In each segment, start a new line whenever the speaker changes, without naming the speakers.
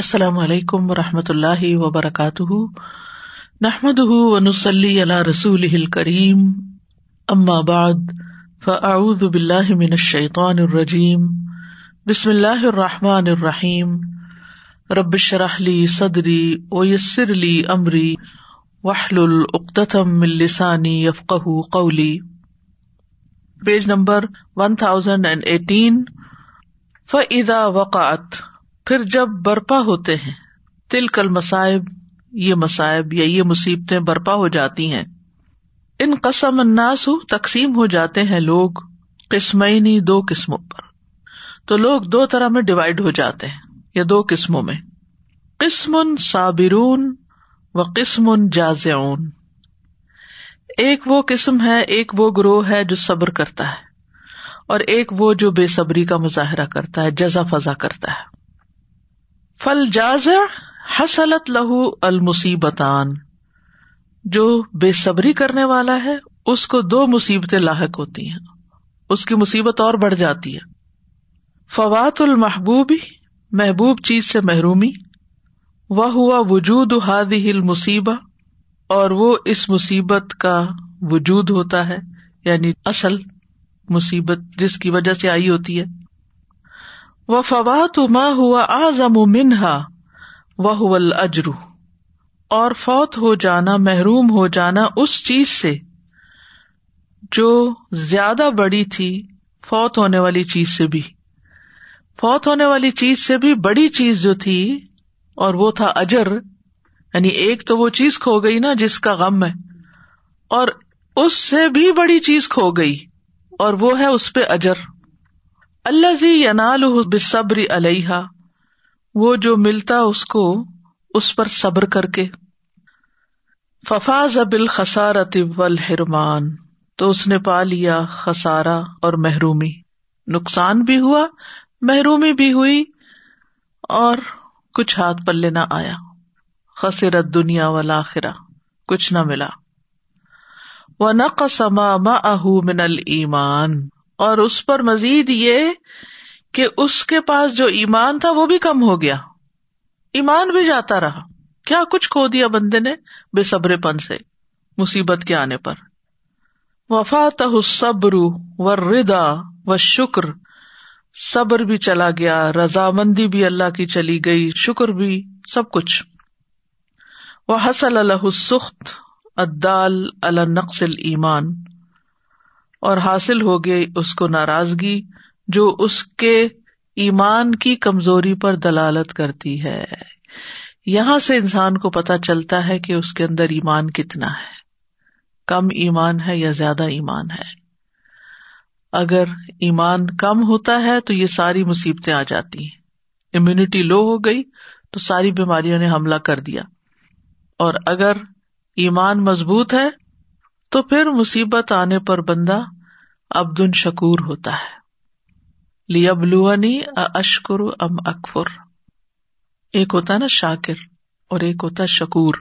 السلام علیکم و رحمۃ اللہ وبرکاتہ۔ نحمد ونسلی علی رسول کریم اما بعد، فاعوذ باللہ من الشیطان الرجیم۔ بسم اللہ الرحمٰن الرحیم۔ ربش رحلی صدری ویسر لی امری۔ وحل العقتم السانی یفق قولی۔ Page number one thousand and eighteen فعدا وقات پھر جب برپا ہوتے ہیں تل کل مسائب یہ مسائب یا یہ مصیبتیں برپا ہو جاتی ہیں۔ ان قسم اناس تقسیم ہو جاتے ہیں لوگ قسمئی دو قسموں پر۔ تو لوگ دو طرح میں ڈوائڈ ہو جاتے ہیں، یا دو قسموں میں۔ قسم صابرون و قسم جازعون۔ ایک وہ قسم ہے، ایک وہ گروہ ہے جو صبر کرتا ہے، اور ایک وہ جو بے صبری کا مظاہرہ کرتا ہے، جزا فضا کرتا ہے۔ فل جاز حسلت لہو المصیبتان۔ جو بے صبری کرنے والا ہے، اس کو دو مصیبتیں لاحق ہوتی ہیں۔ اس کی مصیبت اور بڑھ جاتی ہے۔ فوات المحبوبی محبوب چیز سے محرومی۔ وہ ہوا وجود ہاد ہل مصیبہ اور وہ اس مصیبت کا وجود ہوتا ہے یعنی اصل مصیبت جس کی وجہ سے آئی ہوتی ہے۔ وہ فوات ماں ہوا آزم منہا وہ اجرو اور فوت ہو جانا، محروم ہو جانا اس چیز سے جو زیادہ بڑی تھی، فوت ہونے والی چیز سے بھی۔ فوت ہونے والی چیز سے بھی بڑی چیز جو تھی، اور وہ تھا اجر۔ یعنی ایک تو وہ چیز کھو گئی نا جس کا غم ہے، اور اس سے بھی بڑی چیز کھو گئی، اور وہ ہے اس پہ اجر۔ اللہ زی ینال بصبری علیہ وہ جو ملتا اس کو، اس پر صبر کر کے۔ ففاظ ابل خسارت والحرمان، تو اس نے پا لیا خسارا اور محرومی۔ نقصان بھی ہوا، محرومی بھی ہوئی اور کچھ ہاتھ پلے نہ آیا۔ خسرت دنیا والا کچھ نہ ملا۔ وہ نقصما من المان اور اس پر مزید یہ کہ اس کے پاس جو ایمان تھا وہ بھی کم ہو گیا۔ ایمان بھی جاتا رہا۔ کیا کچھ کھو دیا بندے نے بے صبر پن سے مصیبت کے آنے پر۔ وفات صبر و ردا و شکر صبر بھی چلا گیا، رضامندی بھی اللہ کی چلی گئی، شکر بھی، سب کچھ۔ وہ حسل اللہ سخت ادال النقصل ایمان اور حاصل ہو گئی اس کو ناراضگی جو اس کے ایمان کی کمزوری پر دلالت کرتی ہے۔ یہاں سے انسان کو پتا چلتا ہے کہ اس کے اندر ایمان کتنا ہے۔ کم ایمان ہے یا زیادہ ایمان ہے۔ اگر ایمان کم ہوتا ہے تو یہ ساری مصیبتیں آ جاتی ہیں۔ امیونٹی لو ہو گئی تو ساری بیماریوں نے حملہ کر دیا۔ اور اگر ایمان مضبوط ہے تو پھر مصیبت آنے پر بندہ عبد شکور ہوتا ہے۔ اشکر ام اکفر۔ ایک ہوتا ہے نا شاکر اور ایک ہوتا ہے شکور۔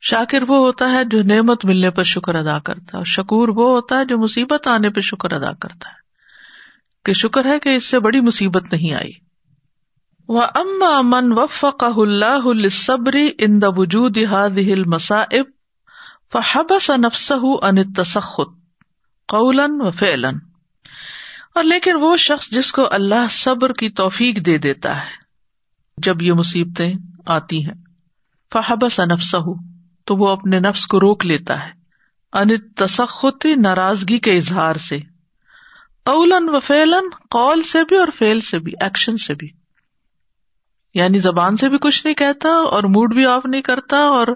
شاکر وہ ہوتا ہے جو نعمت ملنے پر شکر ادا کرتا ہے اور شکور وہ ہوتا ہے جو مصیبت آنے پہ شکر ادا کرتا ہے۔ کہ شکر ہے کہ اس سے بڑی مصیبت نہیں آئی۔ وہ اما من وفق اللہ صبری ان دا وجود مسائب فحبس نفس ان تسخت قولن و فعلن اور لیکن وہ شخص جس کو اللہ صبر کی توفیق دے دیتا ہے، جب یہ مصیبتیں آتی ہیں۔ فحبس نفس تو وہ اپنے نفس کو روک لیتا ہے۔ ان تسختی ناراضگی کے اظہار سے۔ قولن و فعلن قول سے بھی اور فیل سے بھی ایکشن سے بھی۔ یعنی زبان سے بھی کچھ نہیں کہتا اور موڈ بھی آف نہیں کرتا اور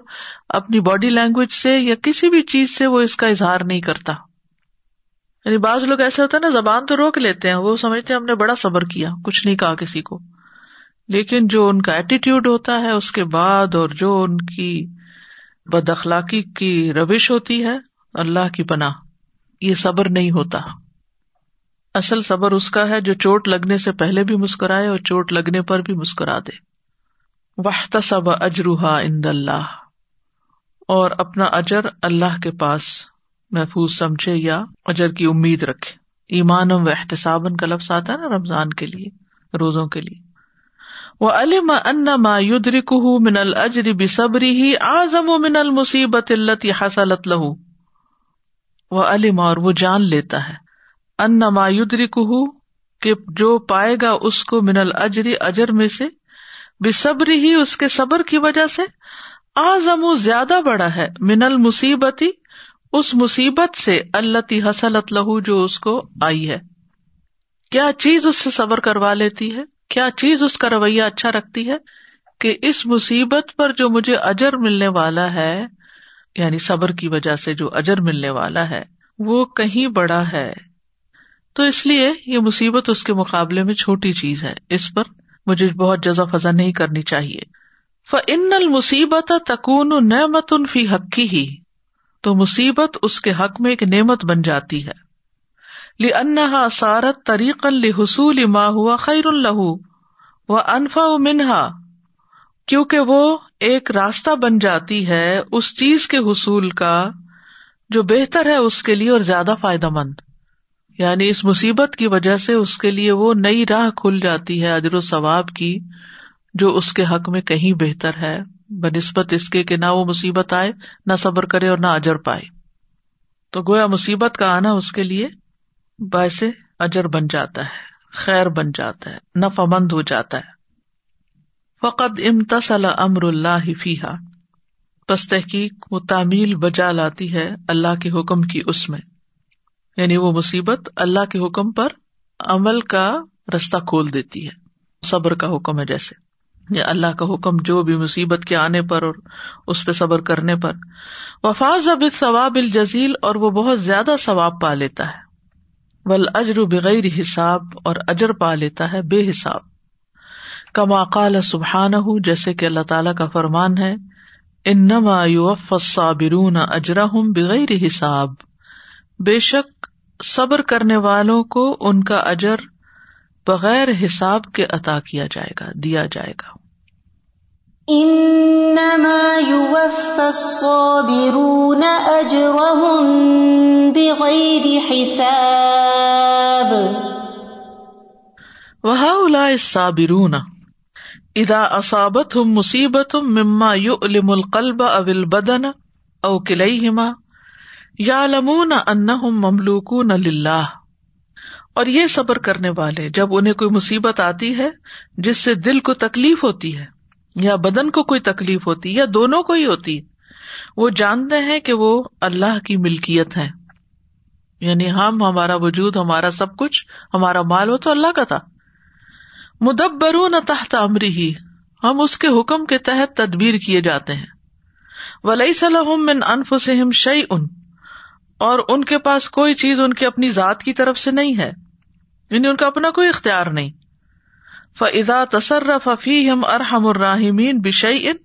اپنی باڈی لینگویج سے یا کسی بھی چیز سے وہ اس کا اظہار نہیں کرتا۔ یعنی بعض لوگ ایسے ہوتے ہیں نا، زبان تو روک لیتے ہیں، وہ سمجھتے ہیں ہم نے بڑا صبر کیا، کچھ نہیں کہا کسی کو۔ لیکن جو ان کا ایٹیٹیوڈ ہوتا ہے، اس کے بعد اور جو ان کی بد اخلاقی کی روش ہوتی ہے، اللہ کی پناہ، یہ صبر نہیں ہوتا۔ اصل صبر اس کا ہے جو چوٹ لگنے سے پہلے بھی مسکرائے اور چوٹ لگنے پر بھی مسکرا دے۔ واہتا سب اجروہا اند اللہ اور اپنا اجر اللہ کے پاس محفوظ سمجھے یا اجر کی امید رکھے۔ ایمان و احتساب کا لفظ آتا ہے نا رمضان کے لیے، روزوں کے لیے۔ وہ علم ان ما یدرک من الجر بصبری ہی آزم و من المصیبت التی حسلت لہو وہ علم اور وہ جان لیتا ہے۔ ان ما یدرک کہ جو پائے گا اس کو من الجری اجر میں سے، بصبری ہی اس کے صبر کی وجہ سے آزم زیادہ بڑا ہے، من المصیبتی اس مصیبت سے اللہ حسلت لہو جو اس کو آئی ہے۔ کیا چیز اس سے صبر کروا لیتی ہے؟ کیا چیز اس کا رویہ اچھا رکھتی ہے؟ کہ اس مصیبت پر جو مجھے اجر ملنے والا ہے یعنی صبر کی وجہ سے جو اجر ملنے والا ہے، وہ کہیں بڑا ہے۔ تو اس لیے یہ مصیبت اس کے مقابلے میں چھوٹی چیز ہے۔ اس پر مجھے بہت جزا فضا نہیں کرنی چاہیے۔ ف ان المصیبت تکون نعمت فی حقی ہی تو مصیبت اس کے حق میں ایک نعمت بن جاتی ہے۔ انہا سارت طریق حصول ما ہوا خیر الح و انفا منہا کیونکہ وہ ایک راستہ بن جاتی ہے اس چیز کے حصول کا جو بہتر ہے اس کے لیے اور زیادہ فائدہ مند۔ یعنی اس مصیبت کی وجہ سے اس کے لیے وہ نئی راہ کھل جاتی ہے اجر و ثواب کی، جو اس کے حق میں کہیں بہتر ہے بہ نسبت اس کے کہ نہ وہ مصیبت آئے، نہ صبر کرے اور نہ اجر پائے۔ تو گویا مصیبت کا آنا اس کے لیے باعث اجر بن جاتا ہے، خیر بن جاتا ہے، نفع مند ہو جاتا ہے۔ فقط امتصل امر اللہ فیحا پس تحقیق، وہ تعمیل بجا لاتی ہے اللہ کے حکم کی اس میں۔ یعنی وہ مصیبت اللہ کے حکم پر عمل کا رستہ کھول دیتی ہے، صبر کا حکم ہے جیسے۔ یا اللہ کا حکم جو بھی مصیبت کے آنے پر اور اس پہ صبر کرنے پر۔ وفاظ اب ثواب الجزیل اور وہ بہت زیادہ ثواب پا لیتا ہے۔ ول اجر بغیر حساب اور اجر پا لیتا ہے بے حساب۔ کما قال سبحان ہوں جیسے کہ اللہ تعالی کا فرمان ہے، انما صابرون اجرا ہوں بغیر حساب۔ بے شک صبر کرنے والوں کو ان کا اجر بغیر حساب کے عطا کیا جائے گا دیا جائے گا۔
انما يوفى الصابرون اجرهم بغير حساب۔
وهؤلاء الصابرون اذا اصابتهم مصیبت مما يؤلم القلب او البدن او كليهما يعلمون انهم مملوكون لله اور یہ صبر کرنے والے، جب انہیں کوئی مصیبت آتی ہے، جس سے دل کو تکلیف ہوتی ہے، یا بدن کو کوئی تکلیف ہوتی، یا دونوں کو ہی ہوتی، وہ جانتے ہیں کہ وہ اللہ کی ملکیت ہے یعنی ہم، ہمارا وجود، ہمارا سب کچھ، ہمارا مال ہو تو اللہ کا تھا۔ مدبر نہ تحت امری ہی ہم اس کے حکم کے تحت تدبیر کیے جاتے ہیں۔ ولی صلاحم من انف سے ان اور ان کے پاس کوئی چیز ان کی اپنی ذات کی طرف سے نہیں ہے۔ یعنی ان کا اپنا کوئی اختیار نہیں۔ فضا تصرف فی ہم ارحم الراہمین بشئی ان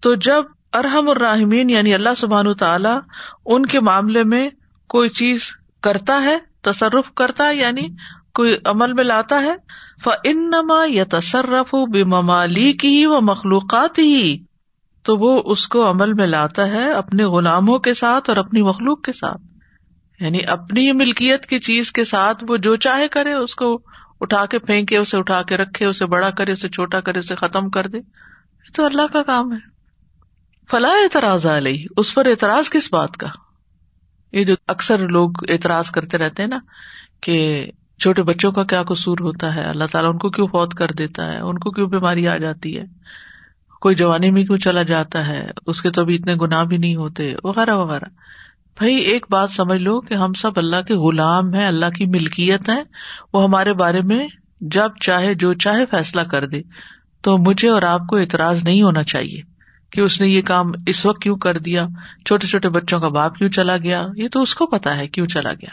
تو جب ارحم الراہمین یعنی اللہ سبحان تعالی ان کے معاملے میں کوئی چیز کرتا ہے، تصرف کرتا ہے یعنی کوئی عمل میں لاتا ہے ف انما یا تصرف بے ممالی کی و مخلوقات ہی تو وہ اس کو عمل میں لاتا ہے اپنے غلاموں کے ساتھ اور اپنی مخلوق کے ساتھ۔ یعنی اپنی ملکیت کی چیز کے ساتھ وہ جو چاہے کرے، اس کو اٹھا کے پھینکے، اسے اٹھا کے رکھے، اسے بڑا کرے، اسے چھوٹا کرے، اسے ختم کر دے۔ یہ تو اللہ کا کام ہے۔ فلاح اعتراض علیہ، اس پر اعتراض کس بات کا؟ یہ جو اکثر لوگ اعتراض کرتے رہتے ہیں نا کہ چھوٹے بچوں کا کیا قصور ہوتا ہے؟ اللہ تعالیٰ ان کو کیوں فوت کر دیتا ہے؟ ان کو کیوں بیماری آ جاتی ہے؟ کوئی جوانی میں کیوں چلا جاتا ہے؟ اس کے تو ابھی اتنے گناہ بھی نہیں ہوتے، وغیرہ وغیرہ۔ بھائی، ایک بات سمجھ لو کہ ہم سب اللہ کے غلام ہیں، اللہ کی ملکیت ہے وہ ہمارے بارے میں جب چاہے جو چاہے فیصلہ کر دے۔ تو مجھے اور آپ کو اعتراض نہیں ہونا چاہیے کہ اس نے یہ کام اس وقت کیوں کر دیا؟ چھوٹے چھوٹے بچوں کا باپ کیوں چلا گیا؟ یہ تو اس کو پتا ہے کیوں چلا گیا۔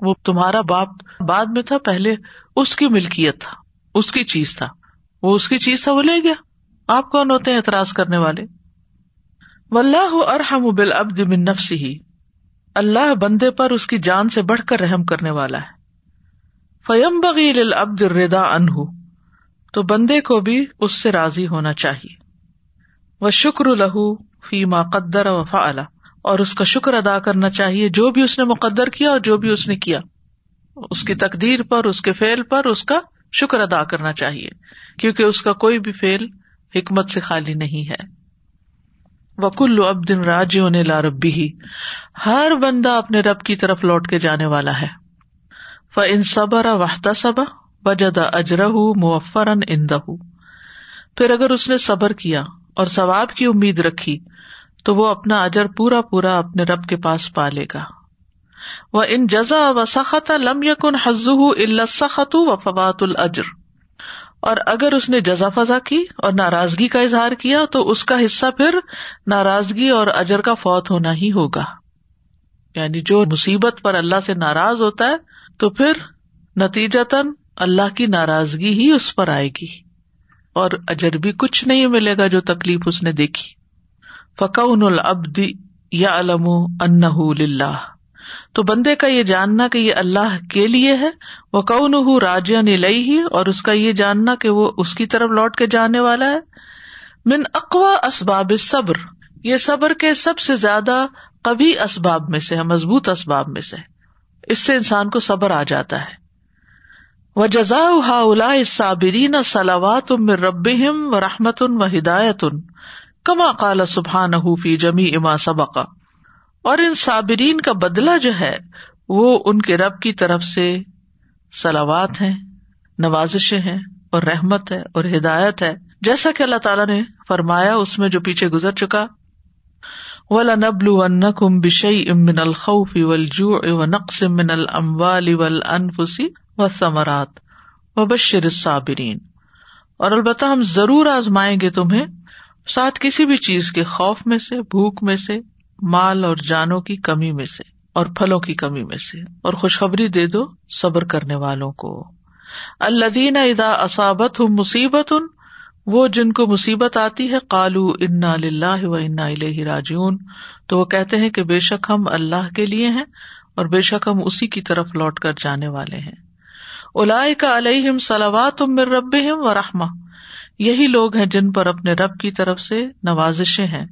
وہ تمہارا باپ بعد میں تھا، پہلے اس کی ملکیت تھا، اس کی چیز تھا۔ وہ اس کی چیز تھا، وہ لے گیا۔ آپ کون ہوتے ہیں اعتراض کرنے والے؟ اللہ ارحم بل ابد من نفس ہی اللہ بندے پر اس کی جان سے بڑھ کر رحم کرنے والا ہے۔ فیم بغیر ابد ردا ان تو بندے کو بھی اس سے راضی ہونا چاہیے۔ وہ شکر لہو فی ما قدر و فعلا اور اس کا شکر ادا کرنا چاہیے جو بھی اس نے مقدر کیا اور جو بھی اس نے کیا۔ اس کی تقدیر پر، اس کے فیل پر اس کا شکر ادا کرنا چاہیے۔ کیونکہ اس کا کوئی بھی فیل حکمت سے خالی نہیں ہے۔ وکل اب دن راج لا ربی ہی ہر بندہ اپنے رب کی طرف لوٹ کے جانے والا ہے۔ ف ان صبر وحتا صبا وجد اجرہ موفرن اندہ پھر اگر اس نے صبر کیا اور ثواب کی امید رکھی، تو وہ اپنا اجر پورا پورا اپنے رب کے پاس پالے گا۔ وہ ان جزا و سخت لم یقن حزو اللہ سخت و فوات الجر اور اگر اس نے جزا فضا کی اور ناراضگی کا اظہار کیا تو اس کا حصہ پھر ناراضگی اور اجر کا فوت ہونا ہی ہوگا۔ یعنی جو مصیبت پر اللہ سے ناراض ہوتا ہے تو پھر نتیجتاً اللہ کی ناراضگی ہی اس پر آئے گی اور اجر بھی کچھ نہیں ملے گا جو تکلیف اس نے دیکھی۔ فقون العبد یا علم ان تو بندے کا یہ جاننا کہ یہ اللہ کے لیے ہے وہ کون راجا نلئی ہی اور اس کا یہ جاننا کہ وہ اس کی طرف لوٹ کے جانے والا ہے۔ من اقوا اسباب صبر یہ صبر کے سب سے زیادہ کبھی اسباب میں سے ہے، مضبوط اسباب میں سے اس سے انسان کو صبر آ جاتا ہے۔ وہ جزا الا صابرین سلاوات رب رحمت ان و ہدایت ان کما کال سبحان فی جمی اما سبق۔ اور ان صابرین کا بدلا جو ہے، وہ ان کے رب کی طرف سے سلاوات ہیں، نوازشیں ہیں اور رحمت ہے اور ہدایت ہے۔ جیسا کہ اللہ تعالیٰ نے فرمایا، اس میں جو پیچھے گزر چکا ولا نبل ون کم بشئی امن الخوف ولجو و نقص امن الموال انفسی و ثمرات و صابرین اور البتہ ہم ضرور آزمائیں گے تمہیں، ساتھ کسی بھی چیز کے خوف میں سے، بھوک میں سے مال اور جانوں کی کمی میں سے اور پھلوں کی کمی میں سے اور خوشخبری دے دو صبر کرنے والوں کو۔ الدین ادا اصابت ہوں مصیبت ان وہ جن کو مصیبت آتی ہے کالو انا اللہ و انا راجیون تو وہ کہتے ہیں کہ بے شک ہم اللہ کے لیے ہیں اور بے شک ہم اسی کی طرف لوٹ کر جانے والے ہیں۔ الا کا علیہم سلوات رب و رحما یہی لوگ ہیں جن پر اپنے رب کی طرف سے نوازشیں ہیں۔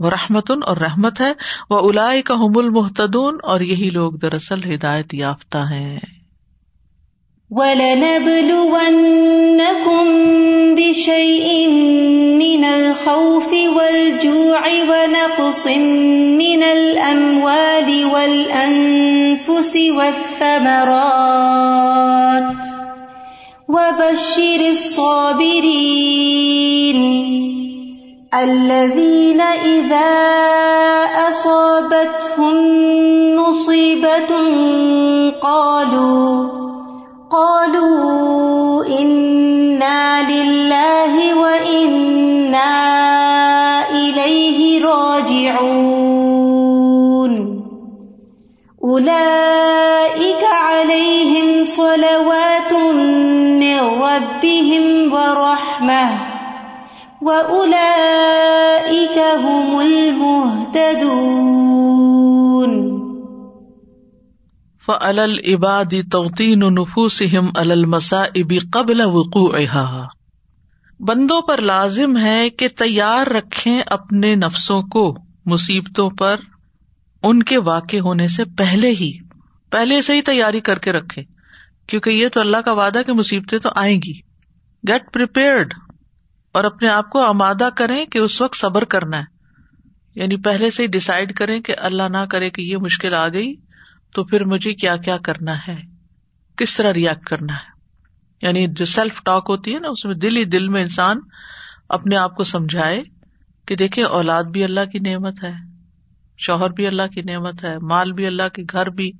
وہ رحمتن اور رحمت ہے۔ وہ الا کا حم المحتدون اور یہی لوگ دراصل ہدایت یافتہ ہیں۔
وَلَنَبْلُوَنَّكُمْ بِشَيْءٍ مِّنَ الْخَوْفِ وَالْجُوعِ وَنَقْصٍ مِّنَ الْأَمْوَالِ وَالْأَنفُسِ وَالثَّمَرَاتِ۔ وَبَشِّرِ الصَّابِرِينَ الذين إذا أصابتهم مصيبة قالوا قالوا إنا لله وإنا إليه راجعون. أولئك عليهم صلوات من ربهم ورحمه وَأُولَئِكَ هُمُ الْمُهْتَدُونَ
فعل العباد توتین نفوسہم علی المصائب قبل وقوعها۔ بندوں پر لازم ہے کہ تیار رکھیں اپنے نفسوں کو مصیبتوں پر، ان کے واقع ہونے سے پہلے ہی، پہلے سے ہی تیاری کر کے رکھے کیونکہ یہ تو اللہ کا وعدہ کہ مصیبتیں تو آئیں گی۔ گیٹ پریپیئرڈ اور اپنے آپ کو آمادہ کریں کہ اس وقت صبر کرنا ہے۔ یعنی پہلے سے ہی ڈسائڈ کریں کہ اللہ نہ کرے کہ یہ مشکل آ گئی، تو پھر مجھے کیا کیا کرنا ہے؟ کس طرح ریئیکٹ کرنا ہے؟ یعنی جو سیلف ٹاک ہوتی ہے نا، اس میں دل ہی دل میں انسان اپنے آپ کو سمجھائے کہ دیکھے اولاد بھی اللہ کی نعمت ہے، شوہر بھی اللہ کی نعمت ہے، مال بھی اللہ کے گھر بھی۔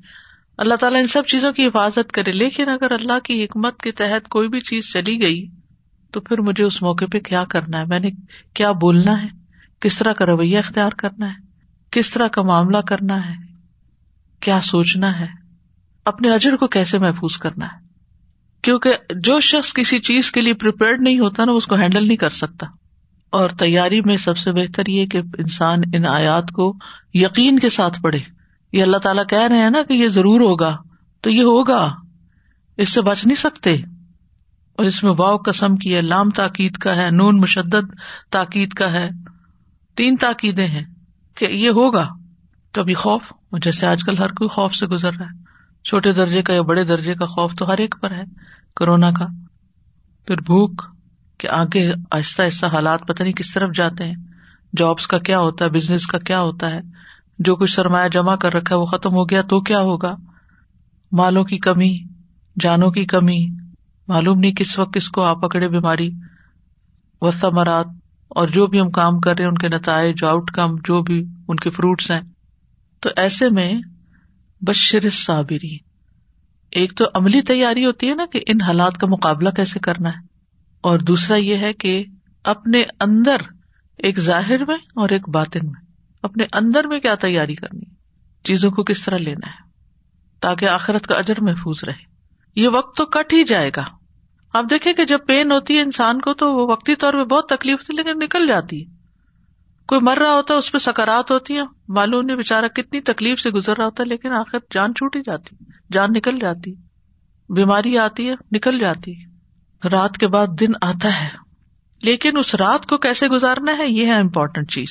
اللہ تعالیٰ ان سب چیزوں کی حفاظت کرے، لیکن اگر اللہ کی حکمت کے تحت کوئی بھی چیز چلی گئی تو پھر مجھے اس موقع پہ کیا کرنا ہے؟ میں نے کیا بولنا ہے؟ کس طرح کا رویہ اختیار کرنا ہے؟ کس طرح کا معاملہ کرنا ہے؟ کیا سوچنا ہے؟ اپنے اجر کو کیسے محفوظ کرنا ہے؟ کیونکہ جو شخص کسی چیز کے لیے پریپیئرڈ نہیں ہوتا نا اس کو ہینڈل نہیں کر سکتا۔ اور تیاری میں سب سے بہتر یہ کہ انسان ان آیات کو یقین کے ساتھ پڑھے۔ یہ اللہ تعالیٰ کہہ رہے ہیں نا کہ یہ ضرور ہوگا۔ تو یہ ہوگا۔ اس سے بچ نہیں سکتے۔ اور اس میں واؤ قسم کی ہے، لام تاکید کا ہے، نون مشدد تاکید کا ہے۔ تین تاکیدیں ہیں کہ یہ ہوگا۔ کبھی خوف جیسے آج کل ہر کوئی خوف سے گزر رہا ہے۔ چھوٹے درجے کا یا بڑے درجے کا خوف تو ہر ایک پر ہے کورونا کا۔ پھر بھوک، کہ آگے آہستہ آہستہ حالات پتہ نہیں کس طرف جاتے ہیں۔ جابس کا کیا ہوتا ہے، بزنس کا کیا ہوتا ہے۔ جو کچھ سرمایہ جمع کر رکھا ہے، وہ ختم ہو گیا تو کیا ہوگا؟ مالوں کی کمی، جانوں کی کمی معلوم نہیں کس وقت کس کو آ پکڑے بیماری و ثمرات اور جو بھی ہم کام کر رہے ہیں، ان کے نتائج آؤٹ کم جو بھی ان کے فروٹس ہیں۔ تو ایسے میں بشر صابری ایک تو عملی تیاری ہوتی ہے نا کہ ان حالات کا مقابلہ کیسے کرنا ہے، اور دوسرا یہ ہے کہ اپنے اندر ایک ظاہر میں اور ایک باطن میں، اپنے اندر میں کیا تیاری کرنی چیزوں کو کس طرح لینا ہے، تاکہ آخرت کا اجر محفوظ رہے۔ یہ وقت تو کٹ ہی جائے گا۔ آپ دیکھیں کہ جب پین ہوتی ہے انسان کو تو وہ وقتی طور پہ بہت تکلیف ہوتی ہے، لیکن نکل جاتی ہے۔ کوئی مر رہا ہوتا ہے، اس پہ سکارات ہوتی ہیں۔ معلوم نہیں بےچارا کتنی تکلیف سے گزر رہا ہوتا ہے، لیکن آخر جان چھوٹ ہی جاتی جان نکل جاتی بیماری آتی ہے، نکل جاتی رات کے بعد دن آتا ہے۔ لیکن اس رات کو کیسے گزارنا ہے؟ یہ ہے امپورٹنٹ چیز۔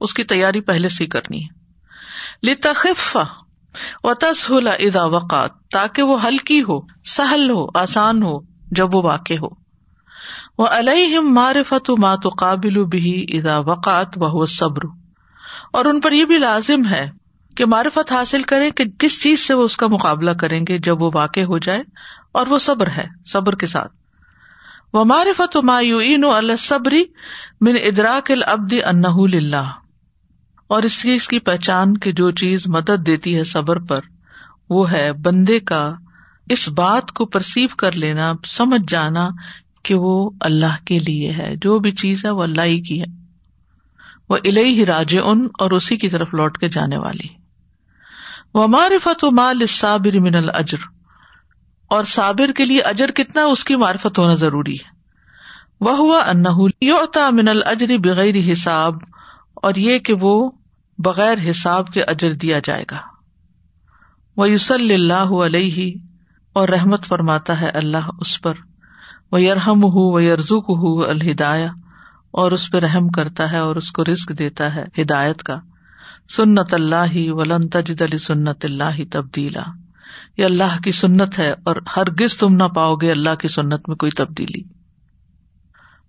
اس کی تیاری پہلے سے ہی کرنی ہے۔ لتخف و تسلا ادا وقات تاکہ وہ ہلکی ہو، سہل ہو، آسان ہو۔ جب وہ واقع ہو۔ وہ الم معرفت مات قابل بھی ادا وقات وہ صبر اور ان پر یہ بھی لازم ہے کہ معرفت حاصل کریں کہ کس چیز سے وہ اس کا مقابلہ کریں گے جب وہ واقع ہو جائے اور وہ صبر ہے، صبر کے ساتھ۔ وہ معرفت مایوین الصبری من ادراک العبد انہ للہ اور اس چیز کی پہچان کی جو چیز مدد دیتی ہے صبر پر، وہ ہے بندے کا اس بات کو پرسیو کر لینا، سمجھ جانا کہ وہ اللہ کے لیے ہے۔ جو بھی چیز ہے وہ اللہ ہی کی ہے۔ وہ الہی ہی راج ان اور اسی کی طرف لوٹ کے جانے والی۔ وہ معرفت و مال صابر من الجر اور صابر کے لیے اجر کتنا، اس کی معرفت ہونا ضروری ہے۔ وہ ہوا انتا من الجری بغیر حساب، اور یہ کہ وہ بغیر حساب کے اجر دیا جائے گا۔ وہ یوسل اللہ علیہ اور رحمت فرماتا ہے اللہ اس پر۔ وہ یرحم ہُو و یرزوک ہُو الہدایا اور اس پہ رحم کرتا ہے اور اس کو رسک دیتا ہے ہدایت کا۔ سنت اللہ ہی ولن تجد علی سنت اللہ تبدیلا۔ یہ اللہ کی سنت ہے اور ہرگز تم نہ پاؤ گے اللہ کی سنت میں کوئی تبدیلی۔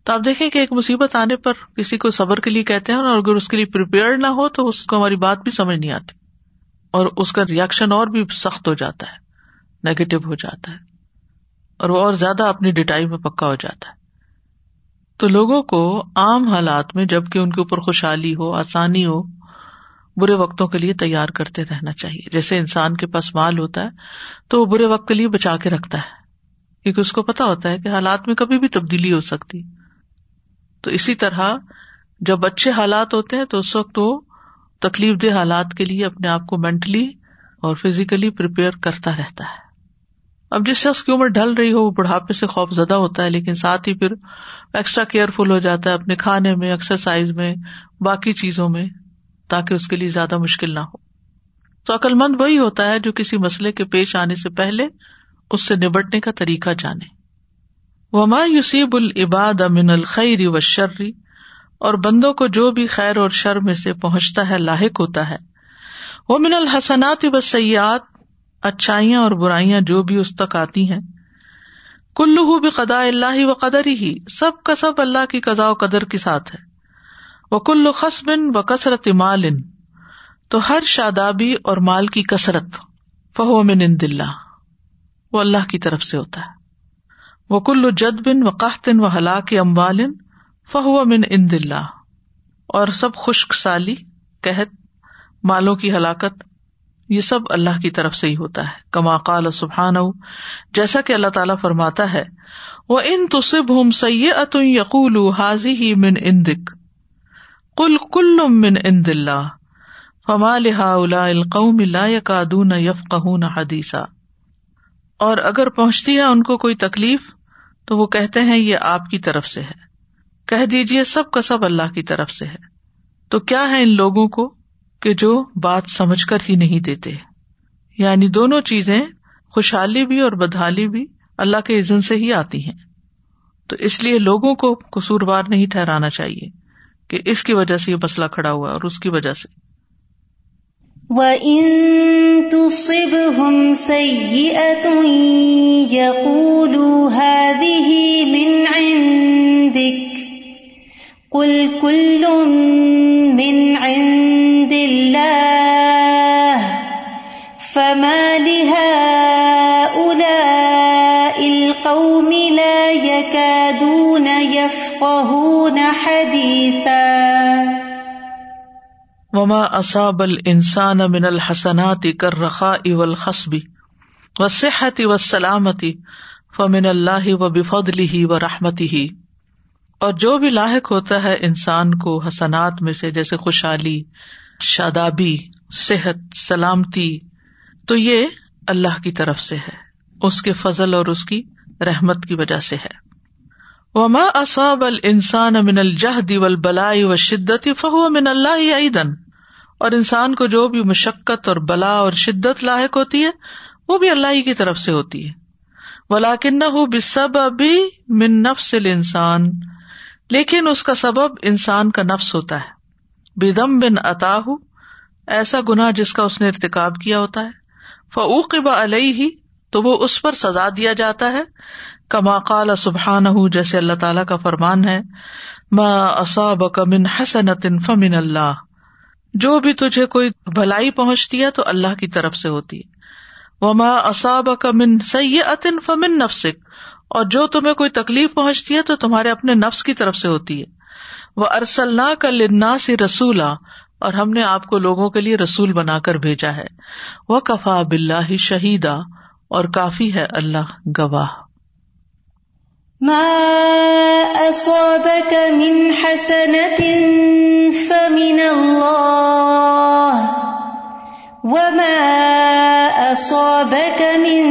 تو آپ دیکھیں کہ ایک مصیبت آنے پر کسی کو صبر کے لیے کہتے ہیں اور اگر اس کے لیے پریپیئر نہ ہو تو اس کو ہماری بات بھی سمجھ نہیں آتی اور اس کا ریئیکشن اور بھی سخت ہو جاتا ہے۔ نیگیٹو ہو جاتا ہے اور وہ اور زیادہ اپنی ڈٹائی میں پکا ہو جاتا ہے۔ تو لوگوں کو عام حالات میں جبکہ ان کے اوپر خوشحالی ہو، آسانی ہو، برے وقتوں کے لیے تیار کرتے رہنا چاہیے۔ جیسے انسان کے پاس مال ہوتا ہے تو وہ برے وقت کے لیے بچا کے رکھتا ہے، کیونکہ اس کو پتا ہوتا ہے کہ حالات میں کبھی بھی تبدیلی ہو سکتی۔ تو اسی طرح جب اچھے حالات ہوتے ہیں تو اس وقت وہ تکلیف دہ حالات کے لیے اپنے آپ کو مینٹلی اور فزیکلی پریپیئر کرتا رہتا ہے۔ اب جس شخص کی عمر ڈھل رہی ہو، وہ بڑھاپے سے خوف زدہ ہوتا ہے، لیکن ساتھ ہی پھر ایکسٹرا کیئر فل ہو جاتا ہے اپنے کھانے میں ایکسرسائز میں، باقی چیزوں میں، تاکہ اس کے لیے زیادہ مشکل نہ ہو۔ تو عقل مند وہی ہوتا ہے جو کسی مسئلے کے پیش آنے سے پہلے اس سے نبٹنے کا طریقہ جانے۔ وما یوسیب العباد امن الخیر و شرری اور بندوں کو جو بھی خیر اور شر میں سے پہنچتا ہے، لاحق ہوتا ہے۔ وہ من الحسنات و سیاحت اچھائیاں اور برائیاں جو بھی اس تک آتی ہیں۔ کلو بھی قدا اللہ و قدر ہی سب کا سب اللہ کی قزا و قدر کے ساتھ ہے۔ وہ کلو خسبن و کثرت مال تو ہر شادابی اور مال کی کثرت، فہو من ان دلہ وہ اللہ کی طرف سے ہوتا ہے۔ وہ کل جد بن و قحطن و ہلاک اموال فہو من ان دلہ اور سب خشک سالی، قحط، مالوں کی ہلاکت یہ سب اللہ کی طرف سے ہی ہوتا ہے۔ کما قال سبحان جیسا کہ اللہ تعالیٰ فرماتا ہے وہ ان تصب ہم سی ات یقول حاضی ہی من ان دک کل کل من ان دلہ فما لہا القوم لا يكادون يفقهون حدیثا اور اگر پہنچتی ہے ان کو کوئی تکلیف، تو وہ کہتے ہیں، یہ آپ کی طرف سے ہے۔ کہہ دیجیے سب کا سب اللہ کی طرف سے ہے۔ تو کیا ہے ان لوگوں کو؟ کہ جو بات سمجھ کر ہی نہیں دیتے۔ یعنی دونوں چیزیں خوشحالی بھی اور بدحالی بھی اللہ کے عزن سے ہی آتی ہیں۔ تو اس لیے لوگوں کو قصوروار نہیں ٹھہرانا چاہیے کہ اس کی وجہ سے یہ مسئلہ کھڑا ہوا اور اس کی وجہ سے۔
وَإِن تُصِبْهُمْ سَيِّئَةٌ يَقُولُوا هَٰذِهِ مِنْ عِندِكَ۔ قُلْ كُلٌّ مِّنْ عِندِ اللَّهِ فَمَا لِهَٰؤُلَاءِ الْقَوْمِ لَا يَكَادُونَ يَفْقَهُونَ حَدِيثًا
وما اصاب الانسان من الحسنات كالرخاء والخصب والصحة والسلامة فمن اللہ و بفضله ورحمته اور جو بھی لاحق ہوتا ہے انسان کو حسنات میں سے، جیسے خوشحالی، شادابی، صحت، سلامتی، تو یہ اللہ کی طرف سے ہے۔ اس کے فضل اور اس کی رحمت کی وجہ سے ہے۔ وما اصاب الانسان من الجہد والبلاء والشدت فهو من اللہ ایدن اور انسان کو جو بھی مشقت اور بلا اور شدت لاحق ہوتی ہے، وہ بھی اللہ ہی کی طرف سے ہوتی ہے۔ ولاکن ہو بسب ابھی من نفس انسان لیکن اس کا سبب انسان کا نفس ہوتا ہے۔ بدم بن اتاح ایسا گنا جس کا اس نے ارتقاب کیا ہوتا ہے۔ فعوق علیہ ہی تو وہ اس پر سزا دیا جاتا ہے۔ کما قال سبحان جیسے اللہ تعالی کا فرمان ہے۔ ما اصاب من حسنت فمن اللہ جو بھی تجھے کوئی بھلائی پہنچتی ہے تو اللہ کی طرف سے ہوتی ہے۔ وہ ماں اصاب من سی عطن فمن نفسک اور جو تمہیں کوئی تکلیف پہنچتی ہے تو تمہارے اپنے نفس کی طرف سے ہوتی ہے۔ وہ ارسل کا لنا سے رسولا، اور ہم نے آپ کو لوگوں کے لیے رسول بنا کر بھیجا ہے۔ وہ کفا بلّہ شہیدا اور کافی ہے اللہ گواہ۔
ما أصابك من حسنة فمن الله وما أصابك من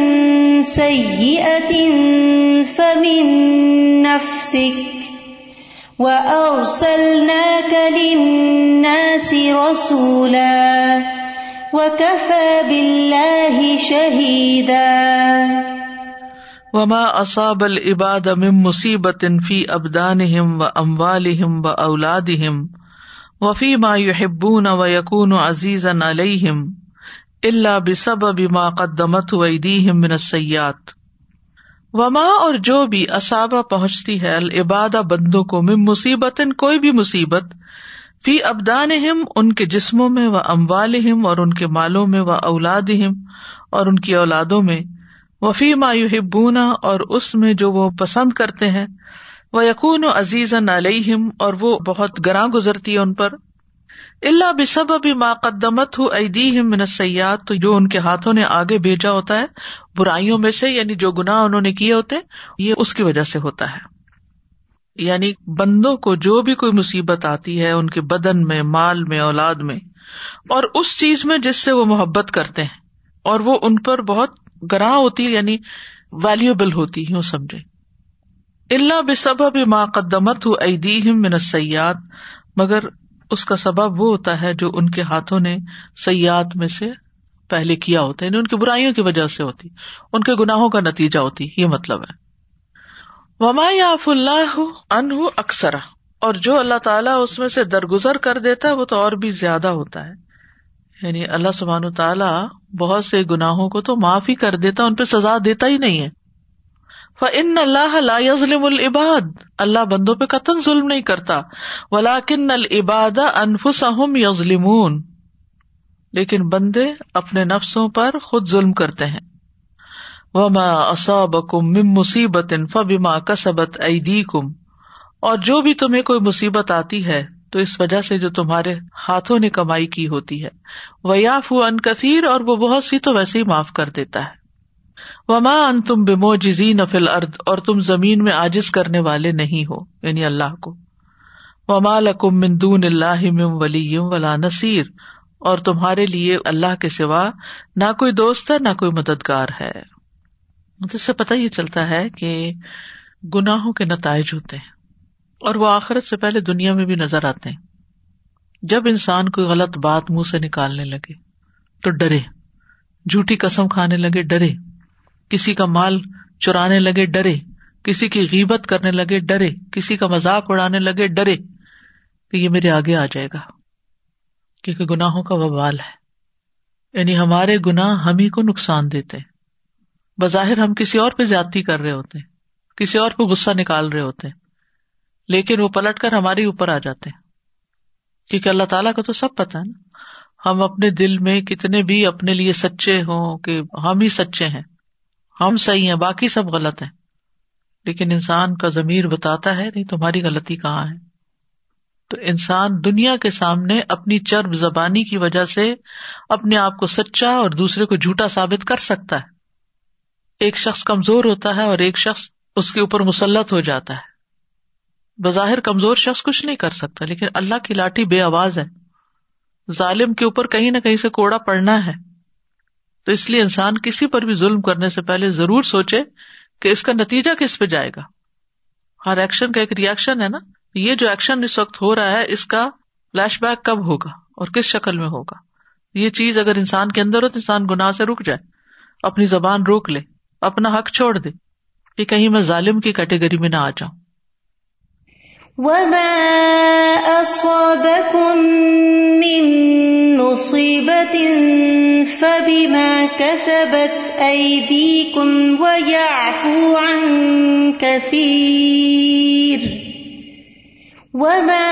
سيئة فمن نفسك وأرسلناك للناس رسولا وكفى بالله شهيدا.
وما اصاب العباد من مصیبت فی ابدانہم و اموالہم و اولادہم وفی ما يحبون و یکون عزیزا علیہم الا بسبب ما قدمت ایدیہم من السیئات وما اور جو بھی اصابہ پہنچتی ہے العباد بندوں کو، من مصیبت کوئی بھی مصیبت، فی ابدانہم، ان کے جسموں میں، و اموالہم، اور ان کے مالوں میں، و اولادہم، اور ان کی اولادوں میں وفی ہبونا اور اس میں جو وہ پسند کرتے ہیں وہ یقون و عزیز علیہم، اور وہ بہت گراں گزرتی ہے ان پر اللہ بسب ابھی قدمت ہو من سیاد تو جو ان کے ہاتھوں نے آگے بھیجا ہوتا ہے، برائیوں میں سے یعنی جو گنا انہوں نے کیے ہوتے یہ اس کی وجہ سے ہوتا ہے۔ یعنی بندوں کو جو بھی کوئی مصیبت آتی ہے، ان کے بدن میں، مال میں، اولاد میں، اور اس چیز میں جس سے وہ محبت کرتے ہیں، اور وہ ان پر بہت گراں ہوتی یعنی ویلوبل ہوتی، یوں سمجھے۔ اللہ بے سبب ماں قدمت من سیاد مگر اس کا سبب وہ ہوتا ہے جو ان کے ہاتھوں نے سیاد میں سے پہلے کیا ہوتا ہے یعنی ان کی برائیوں کی وجہ سے ہوتی، ان کے گناہوں کا نتیجہ ہوتی، یہ مطلب ہے۔ وما یاف اللہ ان اکثر اور جو اللہ تعالیٰ اس میں سے درگزر کر دیتا ہے، وہ تو اور بھی زیادہ ہوتا ہے۔ یعنی اللہ سبحان تعالیٰ بہت سے گناہوں کو تو معاف ہی کر دیتا، ان پہ سزا دیتا ہی نہیں ہے۔ ان اللہ لا یظلم العباد۔ اللہ بندوں پہ قطن ظلم نہیں کرتا۔ ولاکن العباد انفسهم یظلمون لیکن بندے اپنے نفسوں پر خود ظلم کرتے ہیں۔ وما اصابکم من مصیبت فبما کسبت ایدیکم اور جو بھی تمہیں کوئی مصیبت آتی ہے، تو اس وجہ سے جو تمہارے ہاتھوں نے کمائی کی ہوتی ہے۔ وہ ان کثیر اور وہ بہت سی تو ویسے ہی معاف کر دیتا ہے۔ وما ان تم بمو جزی نفل ارد اور تم زمین میں آجز کرنے والے نہیں ہو یعنی اللہ کو۔ وما لکم من دون اللہ ولی ولا نصیر، اور تمہارے لیے اللہ کے سوا نہ کوئی دوست ہے، نہ کوئی مددگار ہے۔ جس سے پتہ یہ چلتا ہے کہ گناہوں کے نتائج ہوتے ہیں، اور وہ آخرت سے پہلے دنیا میں بھی نظر آتے ہیں۔ جب انسان کوئی غلط بات منہ سے نکالنے لگے تو ڈرے، جھوٹی قسم کھانے لگے، ڈرے۔ کسی کا مال چرانے لگے، ڈرے۔ کسی کی غیبت کرنے لگے، ڈرے۔ کسی کا مذاق اڑانے لگے، ڈرے کہ یہ میرے آگے آ جائے گا۔ کیونکہ گناہوں کا وبال ہے۔ یعنی ہمارے گناہ ہم ہی کو نقصان دیتے بظاہر ہم کسی اور پہ زیادتی کر رہے ہوتے کسی اور پہ غصہ نکال رہے ہوتے لیکن وہ پلٹ کر ہمارے اوپر آ جاتے کیونکہ اللہ تعالیٰ کا تو سب پتا ہے نا۔ ہم اپنے دل میں کتنے بھی اپنے لیے سچے ہوں کہ ہم ہی سچے ہیں۔ ہم صحیح ہیں، باقی سب غلط ہیں۔ لیکن انسان کا ضمیر بتاتا ہے، نہیں تمہاری غلطی کہاں ہے؟ تو انسان دنیا کے سامنے اپنی چرب زبانی کی وجہ سے اپنے آپ کو سچا اور دوسرے کو جھوٹا ثابت کر سکتا ہے۔ ایک شخص کمزور ہوتا ہے اور ایک شخص اس کے اوپر مسلط ہو جاتا ہے۔ بظاہر کمزور شخص کچھ نہیں کر سکتا، لیکن اللہ کی لاٹھی بے آواز ہے۔ ظالم کے اوپر کہیں نہ کہیں سے کوڑا پڑنا ہے۔ تو اس لیے انسان کسی پر بھی ظلم کرنے سے پہلے ضرور سوچے کہ اس کا نتیجہ کس پہ جائے گا۔ ہر ایکشن کا ایک ریئیکشن ہے نا۔ یہ جو ایکشن اس وقت ہو رہا ہے، اس کا فلیش بیک کب ہوگا اور کس شکل میں ہوگا؟ یہ چیز اگر انسان کے اندر ہو تو انسان گناہ سے رک جائے۔ اپنی زبان روک لے، اپنا حق چھوڑ دے کہ کہیں میں ظالم کی کیٹیگری میں نہ آ جاؤں۔
وما أصابكم من مصيبة فبما كسبت أيديكم ويعفو عن كثير وما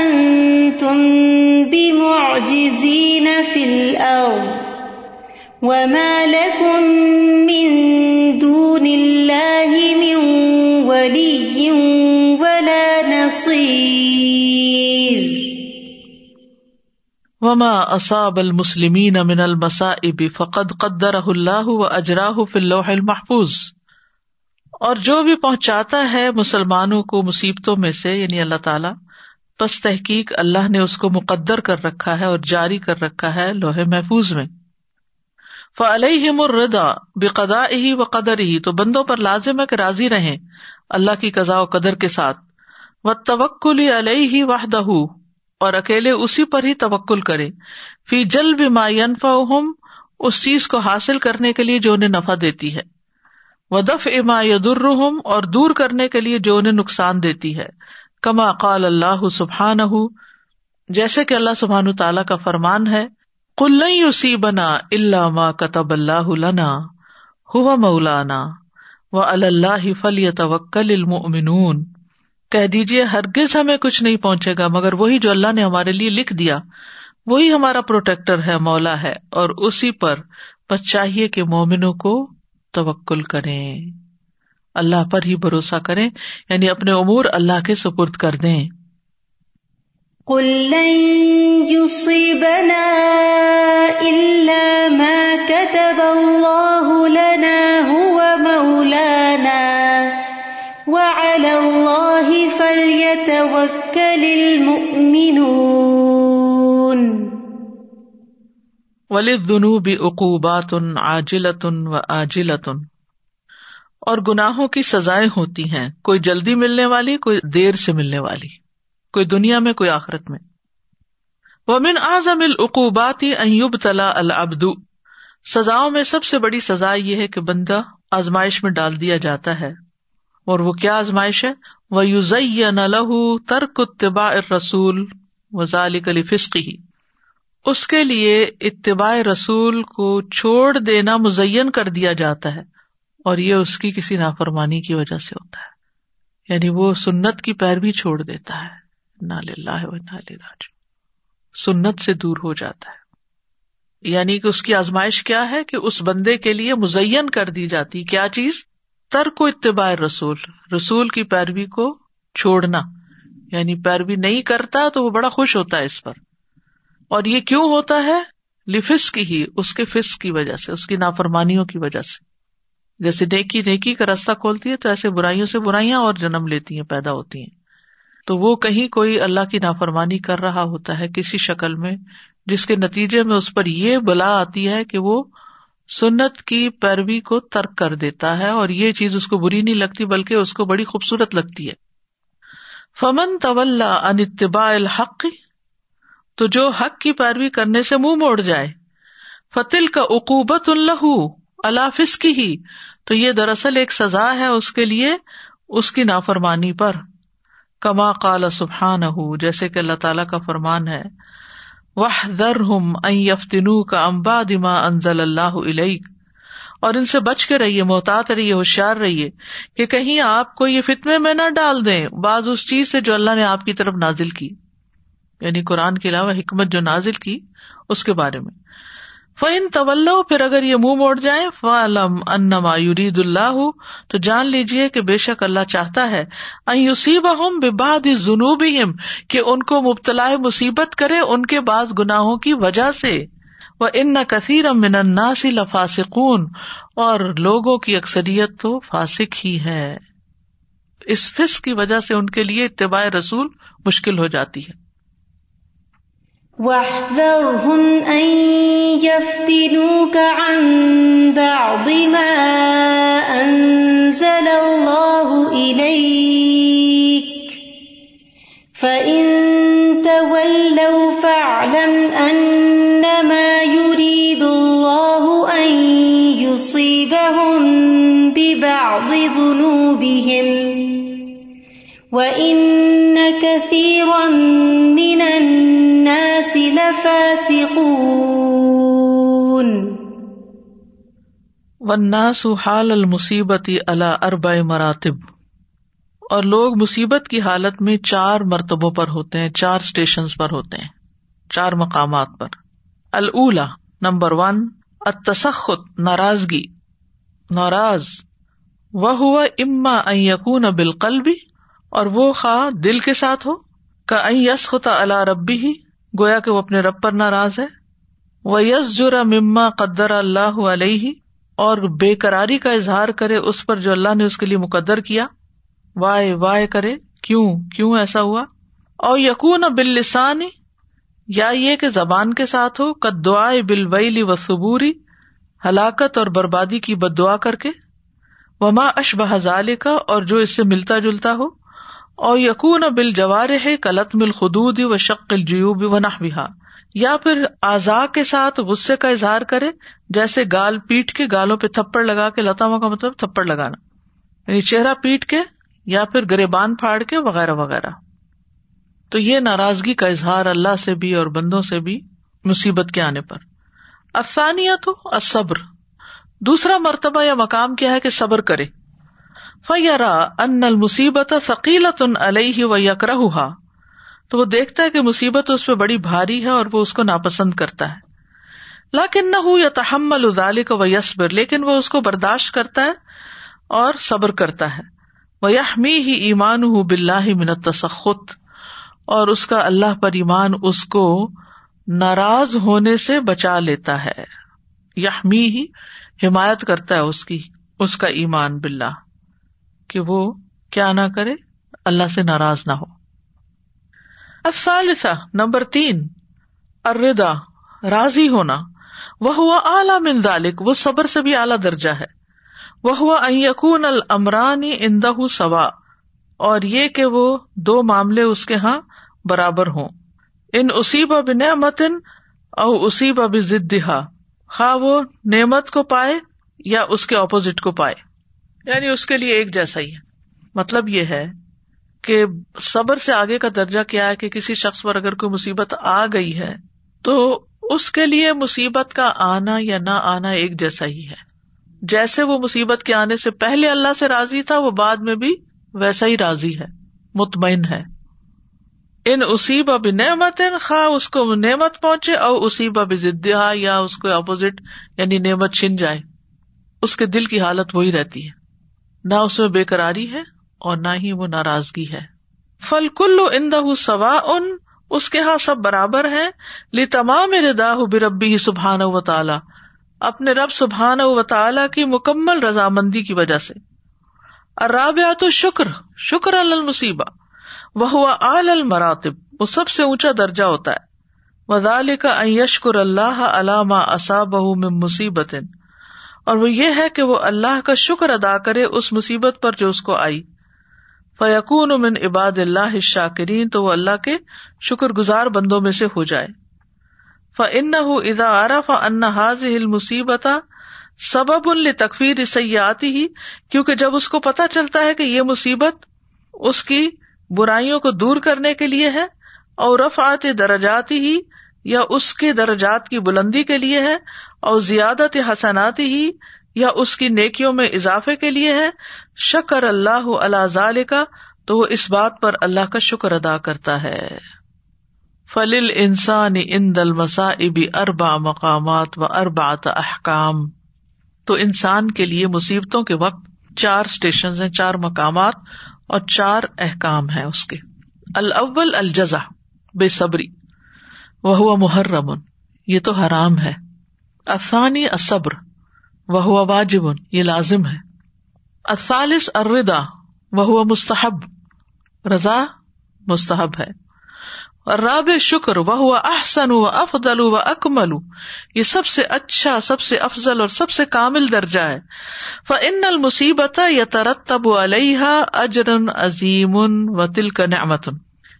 أنتم بمعجزين في الأرض وما لكم من دون الله ولا نصير
وما اصاب المسلمین من المصائب فقد قدره اللہ و اجراہ فی اللوح المحفوظ. اور جو بھی پہنچاتا ہے مسلمانوں کو مصیبتوں میں سے یعنی اللہ تعالیٰ، پس تحقیق اللہ نے اس کو مقدر کر رکھا ہے اور جاری کر رکھا ہے لوہے محفوظ میں. فعلیہ مردا بے قدا ہی و قدر ہی تو بندوں پر لازم ہے کہ راضی رہے اللہ کی قزا و قدر کے ساتھ۔ و توکل علیہ ہی واہدہ اور اکیلے اسی پر ہی توکل کرے۔ فی جل بھی ماینفا اس چیز کو حاصل کرنے کے لیے جو انہیں نفع دیتی ہے۔ و دف اما یدرحم اور دور کرنے کے لیے جو انہیں نقصان دیتی ہے۔ کما قال اللہ سبحان جیسے کہ اللہ سبحان تعالیٰ کا فرمان ہے کل اسی بنا اللہ ما کتب اللہ لنا ہوا مولانا و اللہ فل توکل المؤمنون۔ کہہ دیجیے ہرگز ہمیں کچھ نہیں پہنچے گا، مگر وہی جو اللہ نے ہمارے لیے لکھ دیا، وہی ہمارا پروٹیکٹر ہے، مولا ہے، اور اسی پر بس چاہیے کہ مومنوں کو توکل کریں۔ اللہ پر ہی بھروسہ کریں یعنی اپنے امور اللہ کے سپرد کر دیں۔
قل يصيبنا إلا ما كتب الله لنا هو فليتوكل المؤمنون۔
وللذنوب عقوبات عاجلة وآجلة۔ اور گناہوں کی سزائیں ہوتی ہیں، کوئی جلدی ملنے والی، کوئی دیر سے ملنے والی۔ کوئی دنیا میں، کوئی آخرت میں۔ ومن اعظم العقوبات ایوب تلا العبد۔ سزاؤں میں سب سے بڑی سزا یہ ہے کہ بندہ آزمائش میں ڈال دیا جاتا ہے۔ اور وہ کیا آزمائش ہے؟ وہ یوز لہ ترک اتباع رسول وزال کلی فسقی اس کے لیے اتباع رسول کو چھوڑ دینا مزین کر دیا جاتا ہے اور یہ اس کی کسی نافرمانی کی وجہ سے ہوتا ہے۔ یعنی وہ سنت کی پیروی چھوڑ دیتا ہے۔ سنت سے دور ہو جاتا ہے۔ یعنی کہ اس کی آزمائش کیا ہے؟ کہ اس بندے کے لیے مزین کر دی جاتی۔ کیا چیز؟ ترک اتباع رسول رسول کی پیروی کو چھوڑنا یعنی پیروی نہیں کرتا تو وہ بڑا خوش ہوتا ہے اس پر۔ اور یہ کیوں ہوتا ہے؟ لفس کی ہی، اس کے فس کی وجہ سے، اس کی نافرمانیوں کی وجہ سے۔ جیسے نیکی نیکی کا راستہ کھولتی ہے تو ایسے برائیوں سے برائیاں اور جنم لیتی ہیں، پیدا ہوتی ہیں۔ تو وہ کہیں کوئی اللہ کی نافرمانی کر رہا ہوتا ہے کسی شکل میں، جس کے نتیجے میں اس پر یہ بلا آتی ہے کہ وہ سنت کی پیروی کو ترک کر دیتا ہے اور یہ چیز اس کو بری نہیں لگتی بلکہ اس کو بڑی خوبصورت لگتی ہے۔ فمن طول ان اتباع الحق، تو جو حق کی پیروی کرنے سے منہ موڑ جائے فتل کا عقوبت اللہ اللہ فس کی ہی تو یہ دراصل ایک سزا ہے اس کے لیے، اس کی نافرمانی پر۔ کما کال سبحان جیسے کہ اللہ تعالیٰ کا فرمان ہے واہ در ہم یفتنو کا امبا دما انزل اللہ علیہ اور ان سے بچ کے رہیے، محتاط رہیے، ہوشیار رہیے کہ کہیں آپ کو یہ فتنے میں نہ ڈال دیں۔ بعض اس چیز سے جو اللہ نے آپ کی طرف نازل کی۔ یعنی قرآن کے علاوہ حکمت جو نازل کی اس کے بارے میں۔ فن طول پھر اگر یہ منہ موڑ جائے فعلم انما یرید اللہ تو جان لیجیے کہ بے شک اللہ چاہتا ہے بباد جنوبی کہ ان کو مبتلا مصیبت کرے ان کے بعض گناہوں کی وجہ سے۔ وہ ان نہ کثیر من الناس لفاسقون، اور لوگوں کی اکثریت تو فاسق ہی ہے۔ اس فس کی وجہ سے ان کے لیے اتباع رسول مشکل ہو جاتی ہے۔
وَاحْذَرْهُمْ أَن يَفْتِنُوكَ عَن بَعْضِ مَا أَنزَلَ اللَّهُ إِلَيْكَ فَإِن تَوَلَّوْا فَاعْلَمْ أَنَّمَا يُرِيدُ اللَّهُ أَن يُصِيبَهُم بِبَعْضِ ذُنُوبِهِمْ وَإِنَّ كَثِيرًا مِّنَ النَّاسِ لَفَاسِقُونَ
والناس حال المصیبتی علی اربع مراتب۔ اور لوگ مصیبت کی حالت میں چار مرتبوں پر ہوتے ہیں، چار اسٹیشن پر ہوتے ہیں، چار مقامات پر۔ الا نمبر ون اتسخت ناراضگی۔ ناراض وہ ہوا اما یقون بالقلبی اور وہ خواہ دل کے ساتھ ہو کا یس خطا اللہ ربی ہی گویا کہ وہ اپنے رب پر ناراض ہے۔ وہ یس جرا مما قدر اللہ علیہ اور بے قراری کا اظہار کرے اس پر جو اللہ نے اس کے لیے مقدر کیا۔ وائے وائے کرے، کیوں کیوں ایسا ہوا؟ اور یقون بال لسانی یا یہ کہ زبان کے ساتھ ہو کد دعائے بل ویلی و صبوری ہلاکت اور بربادی کی بد دعا کر کے۔ وما اش بہزال کا اور جو اس سے ملتا جلتا ہو۔ اور یقون بل جوار ہے کلت مل خدود و شق الجیوب و نہ یا پھر آزا کے ساتھ غصے کا اظہار کرے، جیسے گال پیٹ کے گالوں پہ تھپڑ لگا کے، لتا کا مطلب تھپڑ لگانا یعنی چہرہ پیٹ کے یا پھر گریبان پھاڑ کے، وغیرہ وغیرہ۔ تو یہ ناراضگی کا اظہار اللہ سے بھی اور بندوں سے بھی مصیبت کے آنے پر۔ افسانیہ تو صبر دوسرا مرتبہ یا مقام کیا ہے کہ صبر کرے۔ فیارا ان المصیبت ثقیلت علیہ و یکرہ تو وہ دیکھتا ہے کہ مصیبت اس پہ بڑی بھاری ہے اور وہ اس کو ناپسند کرتا ہے۔ لاکن نہ ہو یا تحمل ادال کو وہ یسبر لیکن وہ اس کو برداشت کرتا ہے اور صبر کرتا ہے۔ وہ یحمی ہی ایمان ہُ بلّہ منت تسخت اور اس کا اللہ پر ایمان اس کو ناراض ہونے سے بچا لیتا ہے۔ یحمی ہی حمایت کرتا ہے اس کی، اس کا ایمان بلّہ کہ وہ کیا نہ کرے، اللہ سے ناراض نہ ہو۔ افالثہ نمبر تین اردا راضی ہونا۔ وہ ہوا اعلی من ذالک، وہ صبر سے بھی اعلیٰ درجہ ہے۔ وہ ہوا یقون المرانی اندہ سوا، اور یہ کہ وہ دو معاملے اس کے ہاں برابر ہوں۔ ان اصیب اب نعمتن او اصیب اب ضدہ خا ہاں وہ نعمت کو پائے یا اس کے اپوزٹ کو پائے۔ یعنی اس کے لیے ایک جیسا ہی ہے۔ مطلب یہ ہے کہ صبر سے آگے کا درجہ کیا ہے کہ کسی شخص پر اگر کوئی مصیبت آ گئی ہے، تو اس کے لیے مصیبت کا آنا یا نہ آنا ایک جیسا ہی ہے۔ جیسے وہ مصیبت کے آنے سے پہلے اللہ سے راضی تھا، وہ بعد میں بھی ویسا ہی راضی ہے، مطمئن ہے۔ ان اصیب اب نعمت خواہ اس کو نعمت پہنچے اور اصیب اب ضدہ یا اس کو اپوزٹ یعنی نعمت چھن جائے۔ اس کے دل کی حالت وہی رہتی ہے۔ نہ اس میں بے قراری ہے اور نہ ہی وہ ناراضگی ہے۔ فل کلو اندہ سوا ان اس کے یہاں سب برابر ہے لی تمام ردا بربی سبحان و تعالی اپنے رب سبحان و تعالی کی مکمل رضامندی کی وجہ سے۔ ارابیات شکر شکر المصیبہ۔ وہ آل المراتب، وہ سب سے اونچا درجہ ہوتا ہے۔ وزال کا یشکر اللہ علامہ اصاب میں مصیبت اور وہ یہ ہے کہ وہ اللہ کا شکر ادا کرے اس مصیبت پر جو اس کو آئی۔ فیقون من عباد اللہ شاکرین تو وہ اللہ کے شکر گزار بندوں میں سے ہو جائے۔ فن ادا عرف ان حاض مصیبت سبب ال تقفیر سیاتی ہی کیونکہ جب اس کو پتا چلتا ہے کہ یہ مصیبت اس کی برائیوں کو دور کرنے کے لیے ہے، اور رف آتے درجاتی ہی یا اس کے درجات کی بلندی کے لیے ہے اور زیادت حسنات ہی یا اس کی نیکیوں میں اضافے کے لیے ہے، شکر اللہ اللہ کا تو وہ اس بات پر اللہ کا شکر ادا کرتا ہے۔ فل انسان ان دل مسا ابی اربا مقامات و اربات احکام تو انسان کے لیے مصیبتوں کے وقت چار اسٹیشن ہیں، چار مقامات اور چار احکام ہیں اس کے۔ الاول الجزا بے صبری۔ وہ ہوا محرم، یہ تو حرام ہے۔ افانی اصبر وہ ہوا واجب، یہ لازم ہے۔ اثالث اردا وہ ہوا مستحب، رضا مستحب ہے۔ راب شکر وہ ہوا احسن و افضل و اکمل، یہ سب سے اچھا سب سے افضل اور سب سے کامل درجہ ہے۔ فن المصیبت یا ترتب علیہ اجرن عظیم و تل کا نعمتن،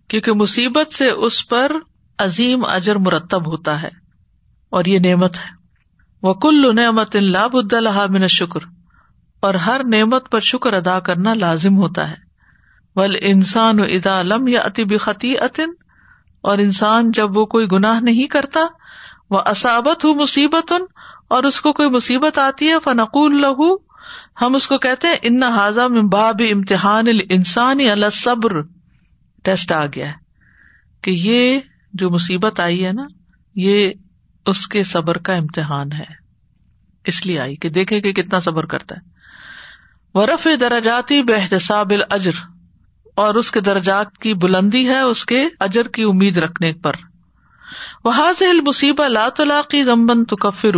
کیونکہ مصیبت سے اس پر عظیم اجر مرتب ہوتا ہے اور یہ نعمت ہے۔ وہ کل نعمت لاب من شکر اور ہر نعمت پر شکر ادا کرنا لازم ہوتا ہے۔ ول انسان ادا لم یا اطب خطی عطن اور انسان جب وہ کوئی گناہ نہیں کرتا وہ اسابت ہو مصیبت اور اس کو کوئی مصیبت آتی ہے، فنقول لہو ہم اس کو کہتے ہیں ان حاضہ باب امتحان انسان الصبر۔ ٹیسٹ آ گیا ہے کہ یہ جو مصیبت آئی ہے نا، یہ اس کے صبر کا امتحان ہے۔ اس لیے آئی کہ دیکھے کہ کتنا صبر کرتا ہے۔ ورف درجاتی بحتساب الجر اور اس کے درجات کی بلندی ہے اس کے اجر کی امید رکھنے پر۔ وہ سے مصیبت لا طلاقی زمبن تو کفر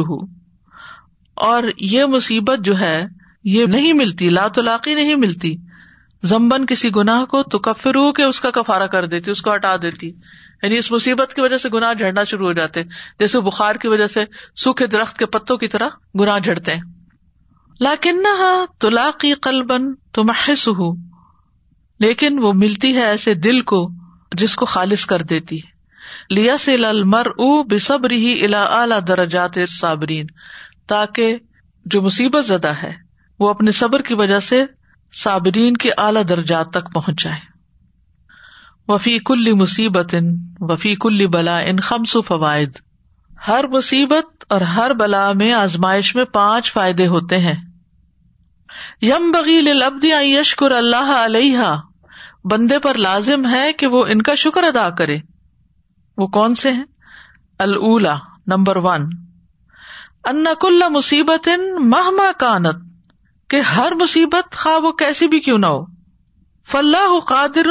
اور یہ مصیبت جو ہے، یہ نہیں ملتی، لا طلاقی نہیں ملتی۔ زمبن کسی گناہ کو تو کفر ہو کے اس کا کفارا کر دیتی، اس کو ہٹا دیتی۔ یعنی اس مصیبت کی وجہ سے گناہ جھڑنا شروع ہو جاتے جیسے بخار کی وجہ سے سوکھے درخت کے پتوں کی طرح گناہ جھڑتے ہیں۔ لاکن تلاقی قلبن تو محس ہوں لیکن وہ ملتی ہے ایسے دل کو جس کو خالص کر دیتی ہے۔ لیا سے لمر او بسبر ہی الا اعلی درجات صابرین تاکہ جو مصیبت زدہ ہے، وہ اپنے صبر کی وجہ سے صابرین کے اعلی درجات تک پہنچ جائے۔ وفی کل مصیبت وفی کل بلا ان خمس فوائد۔ ہر مصیبت اور ہر بلا میں آزمائش میں پانچ فائدے ہوتے ہیں۔ یم بغیل لبدی یشکر اللہ علیہ بندے پر لازم ہے کہ وہ ان کا شکر ادا کرے۔ وہ کون سے ہیں؟ اللہ نمبر ون۔ ان کل مصیبت مہما کانت۔ کہ ہر مصیبت خواہ وہ کیسی بھی کیوں نہ ہو۔ فلاح قادر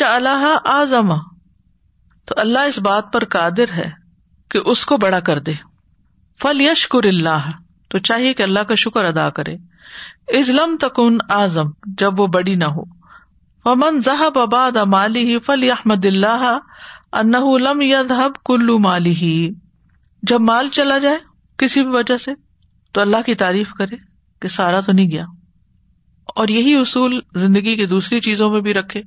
اللہ آزم تو اللہ اس بات پر قادر ہے کہ اس کو بڑا کر دے۔ فل یشکر اللہ تو چاہیے کہ اللہ کا شکر ادا کرے۔ ازلم تکن اعظم جب وہ بڑی نہ ہو۔ ومن ذہب اباد مالی فل احمد اللہ ان لم یذہب کلو مالی ہی جب مال چلا جائے کسی بھی وجہ سے، تو اللہ کی تعریف کرے کہ سارا تو نہیں گیا۔ اور یہی اصول زندگی کی دوسری چیزوں میں بھی رکھے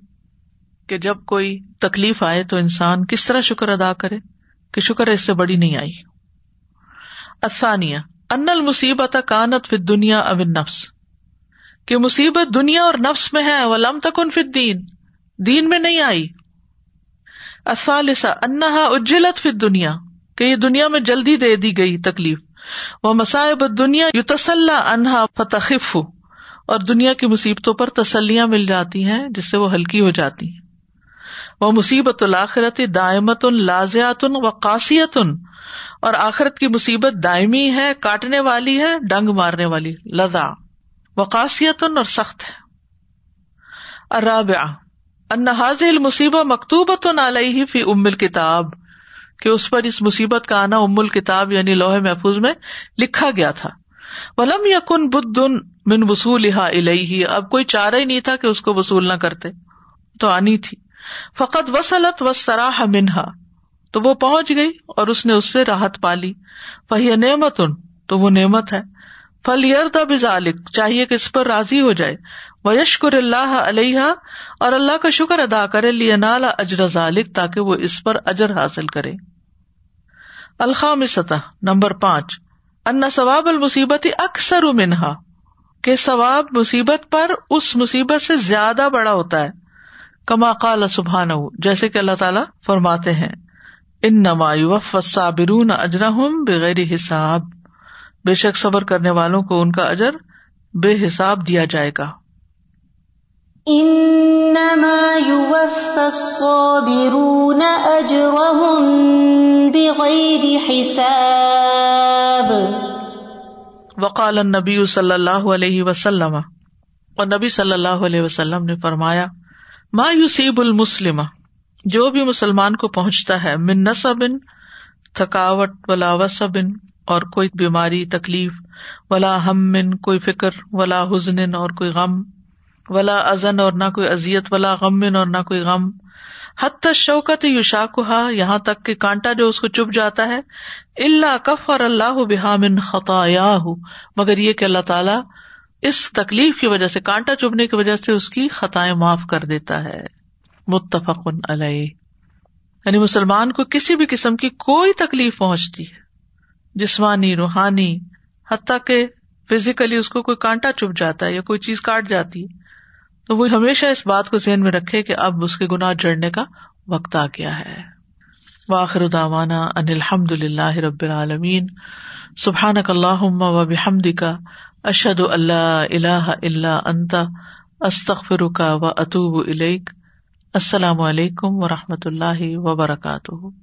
کہ جب کوئی تکلیف آئے تو انسان کس طرح شکر ادا کرے کہ شکر اس سے بڑی نہیں آئی۔ افسانیہ ان المصیبت کانت فی دنیا اب نفس کہ مصیبت دنیا اور نفس میں ہے وہ لم تک ان فت دین دین میں نہیں آئی۔ اصالسا انہا اجلت فت دنیا کہ یہ دنیا میں جلدی دے دی گئی تکلیف۔ وہ مسائب دنیا یو تسلح انہا فتخف اور دنیا کی مصیبتوں پر تسلیاں مل جاتی ہیں، جس سے وہ ہلکی ہو جاتی ہیں۔ وہ مصیبت الآخرت دائمت ان لازیات و قاسیت ان اور آخرت کی مصیبت دائمی ہے، کاٹنے والی ہے، ڈنگ مارنے والی، لذا۔ وقاسیت اور سخت ہے۔ ان حاضل مصیبہ مکتوبت علیہ فی ام کتاب کہ اس پر اس مصیبت کا آنا ام الکتاب یعنی لوہے محفوظ میں لکھا گیا تھا۔ ولم یقن بدن من وصول اب کوئی چارہ ہی نہیں تھا کہ اس کو وصول نہ کرتے۔ تو آنی تھی۔ فقط وسلت و سراہ منہا، تو وہ پہنچ گئی اور اس نے اس سے راحت پالی فہی نعمت ان تو وہ نعمت ہے۔ فل ذالک چاہیے کہ اس پر راضی ہو جائے۔ وہ یشکر اللہ علیہ اور اللہ کا شکر ادا کرے لیا نالا اجر ذالک تاکہ وہ اس پر اجر حاصل کرے۔ الخام سطح نمبر پانچ۔ ان ثواب المصیبت اکثر منہا۔ کہ ثواب مصیبت پر اس مصیبت سے زیادہ بڑا ہوتا ہے۔ کما قال سبحان جیسے کہ اللہ تعالیٰ فرماتے ہیں ان نما صابرون اجرہم بغیر حساب۔ بے شک صبر کرنے والوں کو ان کا اجر بے حساب دیا جائے گا۔
انما يوفى الصابرون اجرهم بغير حساب۔
وقال النبی صلی اللہ علیہ وسلم، اور نبی صلی اللہ علیہ وسلم نے فرمایا، ما یوسیب المسلم، جو بھی مسلمان کو پہنچتا ہے، من نصب، تھکاوٹ ولا وسبن اور کوئی بیماری، تکلیف، ولا ہم، کوئی فکر، ولا حزن، اور کوئی غم، ولا ازن اور نہ کوئی ازیت ولا غم، اور نہ کوئی غم حت شوکت یوشا یہاں تک کہ کانٹا جو اس کو چپ جاتا ہے اللہ کف اور اللہ بحامن خطا مگر یہ کہ اللہ تعالیٰ اس تکلیف کی وجہ سے، کانٹا چبنے کی وجہ سے اس کی خطائیں معاف کر دیتا ہے۔ متفق علیہ۔ یعنی مسلمان کو کسی بھی قسم کی کوئی تکلیف پہنچتی ہے، جسمانی، روحانی، حتیٰ کہ فزیکلی اس کو کوئی کانٹا چپ جاتا ہے یا کوئی چیز کاٹ جاتی ہے۔ تو وہ ہمیشہ اس بات کو ذہن میں رکھے کہ اب اس کے گناہ جڑنے کا وقت آ گیا ہے۔ واخر داوانا ان الحمد اللہ رب العالمین۔ سبحان اللہ و بحمد کا اشد اللہ اللہ اللہ انتا استخر کا و اطوب السلام علیکم و رحمۃ اللہ وبرکاتہ۔